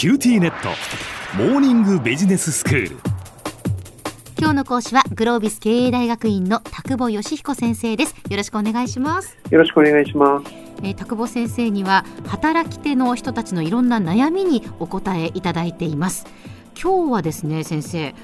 QTnet。モーニングビジネススクール。今日の講師はグロービス経営大学院の田久保義彦先生です。よろしくお願いします。よろしくお願いします。えー、田久保先生には働き手の人たちのいろんな悩みにお答えいただいています。今日はですね先生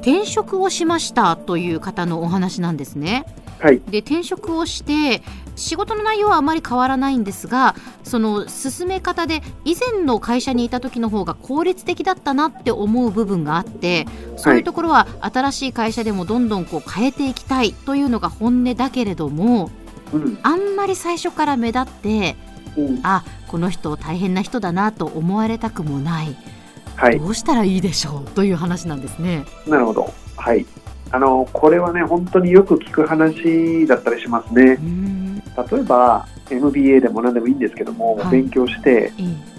転職をしましたという方のお話なんですねはい、で転職をして仕事の内容はあまり変わらないんですがその進め方で以前の会社にいた時の方が効率的だったなって思う部分があってそういうところは新しい会社でもどんどんこう変えていきたいというのが本音だけれども、うん、あんまり最初から目立って、うん、あこの人大変な人だなと思われたくもない、はい、どうしたらいいでしょうという話なんですね。なるほど。はいあのこれはね本当によく聞く話だったりしますね。例えば MBA でも何でもいいんですけども、はい、勉強して、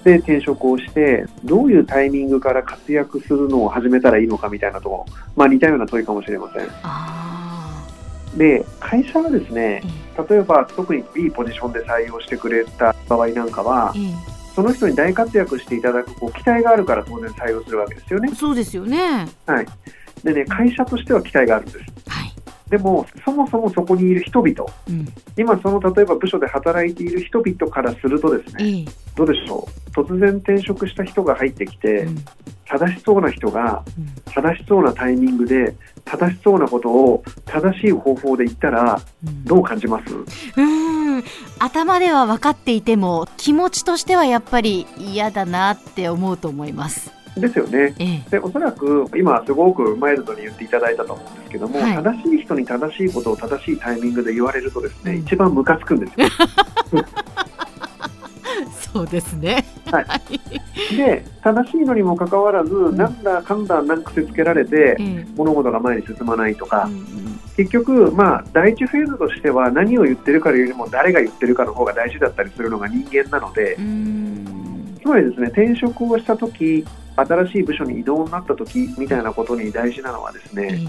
で転職をしてどういうタイミングから活躍するのを始めたらいいのかみたいなとまあ、似たような問いかもしれません。で会社はですね例えば特に B ポジションで採用してくれた場合なんかは、その人に大活躍していただくこう期待があるから当然採用するわけですよね。そうですよね。はい。でね、会社としては期待があるんです。はい、でも、そもそもそこにいる人々、うん、今、その例えば部署で働いている人々からするとですね、どうでしょう、突然転職した人が入ってきて、うん、正しそうな人が正しそうなタイミングで、正しそうなことを正しい方法で言ったら、どう感じます、うん、ん、頭では分かっていても、気持ちとしてはやっぱり嫌だなって思うと思います。ですよね、ええ、でおそらく今、すごくマイルドに言っていただいたと思うんですけども、はい、正しい人に正しいことを正しいタイミングで言われるとですね、うん、一番ムカつくんですよ。そうですね、はい、で正しいのにもかかわらず、うん、なんだかんだなん癖つけられて、うん、物事が前に進まないとか、うん、結局、まあ、第一フェーズとしては何を言ってるかよりも誰が言ってるかの方が大事だったりするのが人間なので。つまりですね転職をした時新しい部署に移動になった時みたいなことに大事なのはですね、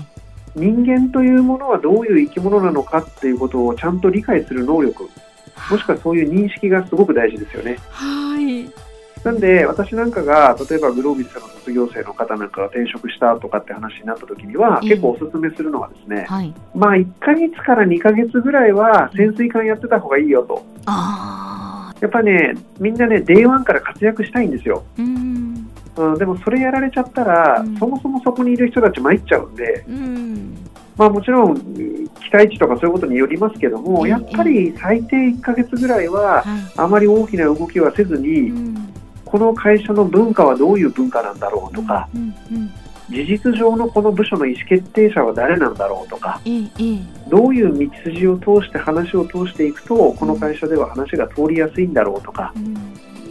人間というものはどういう生き物なのかっていうことをちゃんと理解する能力もしくはそういう認識がすごく大事ですよね。はい。なんで私なんかが例えばグロービスの卒業生の方なんかが転職したとかって話になった時には、結構おすすめするのはですね、はい、まあ1か月から2か月ぐらいは潜水艦やってた方がいいよと。やっぱねみんなね Day1 から活躍したいんですよ。うん。うん、でもそれやられちゃったら、うん、そもそもそこにいる人たち参っちゃうんで、うん、まあ、もちろん期待値とかそういうことによりますけども、やっぱり最低1か月ぐらいは、あまり大きな動きはせずに、この会社の文化はどういう文化なんだろうとか、事実上のこの部署の意思決定者は誰なんだろうとか、どういう道筋を通して話を通していくとこの会社では話が通りやすいんだろうとか、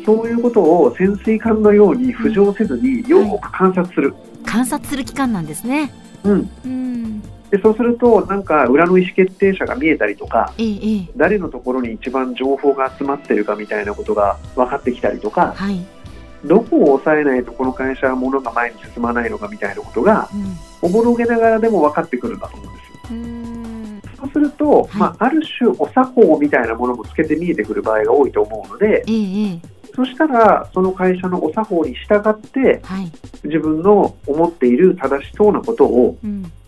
そういうことを潜水艦のように浮上せずによく観察する、観察する期間なんですね。うん、うん。でそうすると、なんか裏の意思決定者が見えたりとか、ええ、誰のところに一番情報が集まってるかみたいなことが分かってきたりとか、はい、どこを抑えないとこの会社は物が前に進まないのかみたいなことが、うん、おぼろげながらでも分かってくるんだと思うんですよ。そうすると、はい、まあ、ある種お作法みたいなものもつけて見えてくる場合が多いと思うので、えそしたら、その会社のお作法に従って、はい、自分の思っている正しそうなことを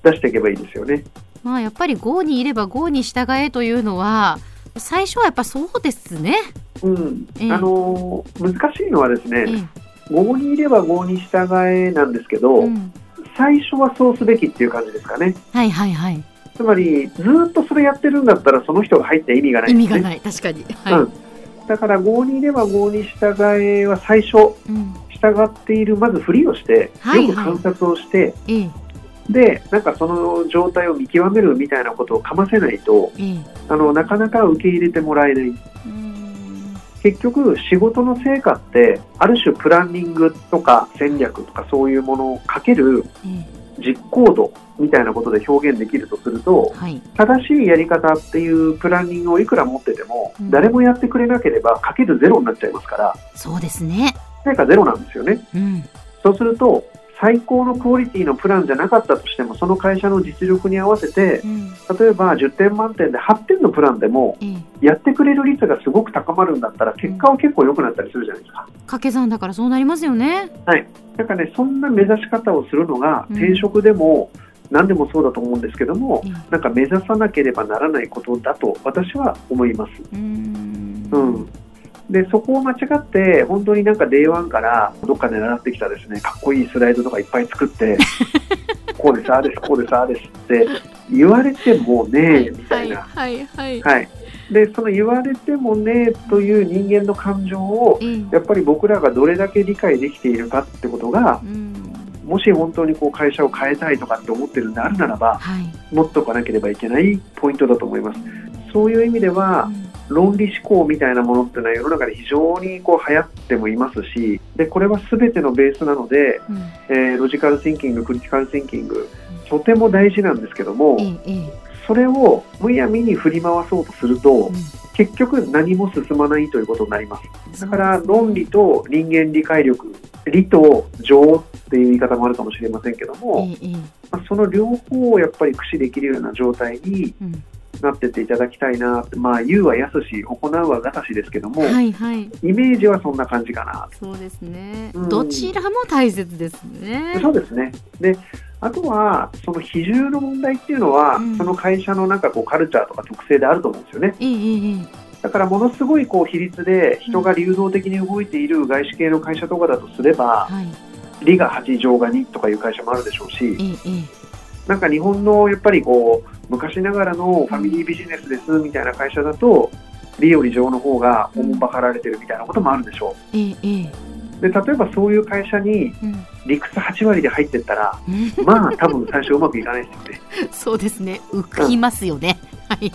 出していけばいいですよね。うん、まあ、やっぱり GO にいれば GO に従えというのは、最初はやっぱそうですね。うん、えー、あの難しいのはですね、えー、5にいれば5に従えなんですけど、うん、最初はそうすべきっていう感じですかね。はいはいはい。つまりずっとそれやってるんだったらその人が入って意味がない、ね、意味がない。確かに。はい、うん。だから5にいれば5に従えは最初、うん、従っているまずふりをして、よく観察をして、はいはい、でなんかその状態を見極めるみたいなことをかませないと、あのなかなか受け入れてもらえない。結局仕事の成果ってある種プランニングとか戦略とかそういうものをかける実行度みたいなことで表現できるとすると、はい、正しいやり方っていうプランニングをいくら持ってても、うん、誰もやってくれなければかけるゼロになっちゃいますから。そうですね。成果ゼロなんですよね、うん、そうすると最高のクオリティのプランじゃなかったとしてもその会社の実力に合わせて、うん、例えば10点満点で8点のプランでも、やってくれる率がすごく高まるんだったら結果は結構良くなったりするじゃないですか。掛け算だからそうなりますよね。はい。だからねそんな目指し方をするのが転職でも、うん何でもそうだと思うんですけども、うん、なんか目指さなければならないことだと私は思います。うんうんでそこを間違って本当になんか Day1 からどっかで習ってきたですねかっこいいスライドとかいっぱい作って こうですああですこうですああですって言われてもねみたいな。はい、はい、はい。でその言われてもねという人間の感情を、やっぱり僕らがどれだけ理解できているかってことが、うん、もし本当にこう会社を変えたいとかって思ってるんであるならば、はい、持っておかなければいけないポイントだと思います。そういう意味では、うん論理思考みたいなものっていうのは世の中で非常にこう流行ってもいますしでこれは全てのベースなので、うん、えー、ロジカルシンキングクリティカルシンキングとても大事なんですけども、それをむやみに振り回そうとすると、うん、結局何も進まないということになります。だから論理と人間理解力理と情っていう言い方もあるかもしれませんけども、まあ、その両方をやっぱり駆使できるような状態になってっていただきたいなまあ言うはやすし行うはがたしですけども、はいはい、イメージはそんな感じかな。そうですね、うん、どちらも大切ですね。そうですね。であとはその比重の問題っていうのは、うん、その会社のなんかこうカルチャーとか特性であると思うんですよね。いいだからものすごいこう比率で人が流動的に動いている外資系の会社とかだとすれば、はい、利が8乗が2とかいう会社もあるでしょうし、なんか日本のやっぱりこう昔ながらのファミリービジネスですみたいな会社だと利より情の方がおもばかられてるみたいなこともあるでしょう。で例えばそういう会社に理屈8割で入ってったら、うん、まあ多分最初うまくいかないですよね。そうですね浮きますよね。はい。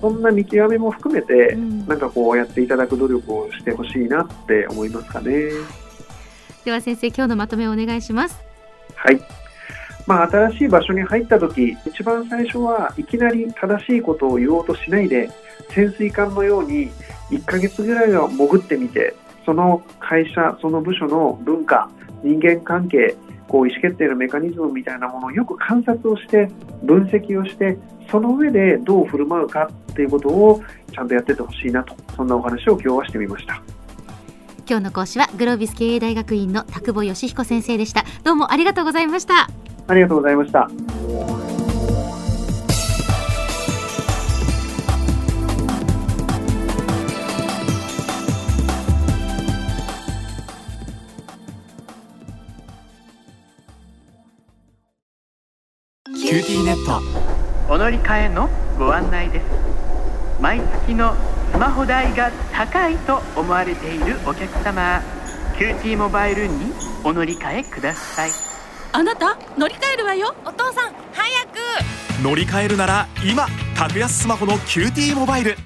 そんな見極めも含めて、うん、なんかこうやっていただく努力をしてほしいなって思いますかね。では先生今日のまとめをお願いします。はい。まあ、新しい場所に入った時一番最初はいきなり正しいことを言おうとしないで潜水艦のように1ヶ月ぐらいは潜ってみてその会社その部署の文化人間関係こう意思決定のメカニズムみたいなものをよく観察をして分析をしてその上でどう振る舞うかっていうことをちゃんとやっててほしいなとそんなお話を今日はしてみました。今日の講師はグロービス経営大学院の田久保義彦先生でした。どうもありがとうございました。ありがとうございました。QTnet。お乗り換えのご案内です。毎月のスマホ代が高いと思われているお客様 QT モバイルにお乗り換えくださいあなた乗り換えるわよ。お父さん早く。乗り換えるなら今格安スマホの QT モバイル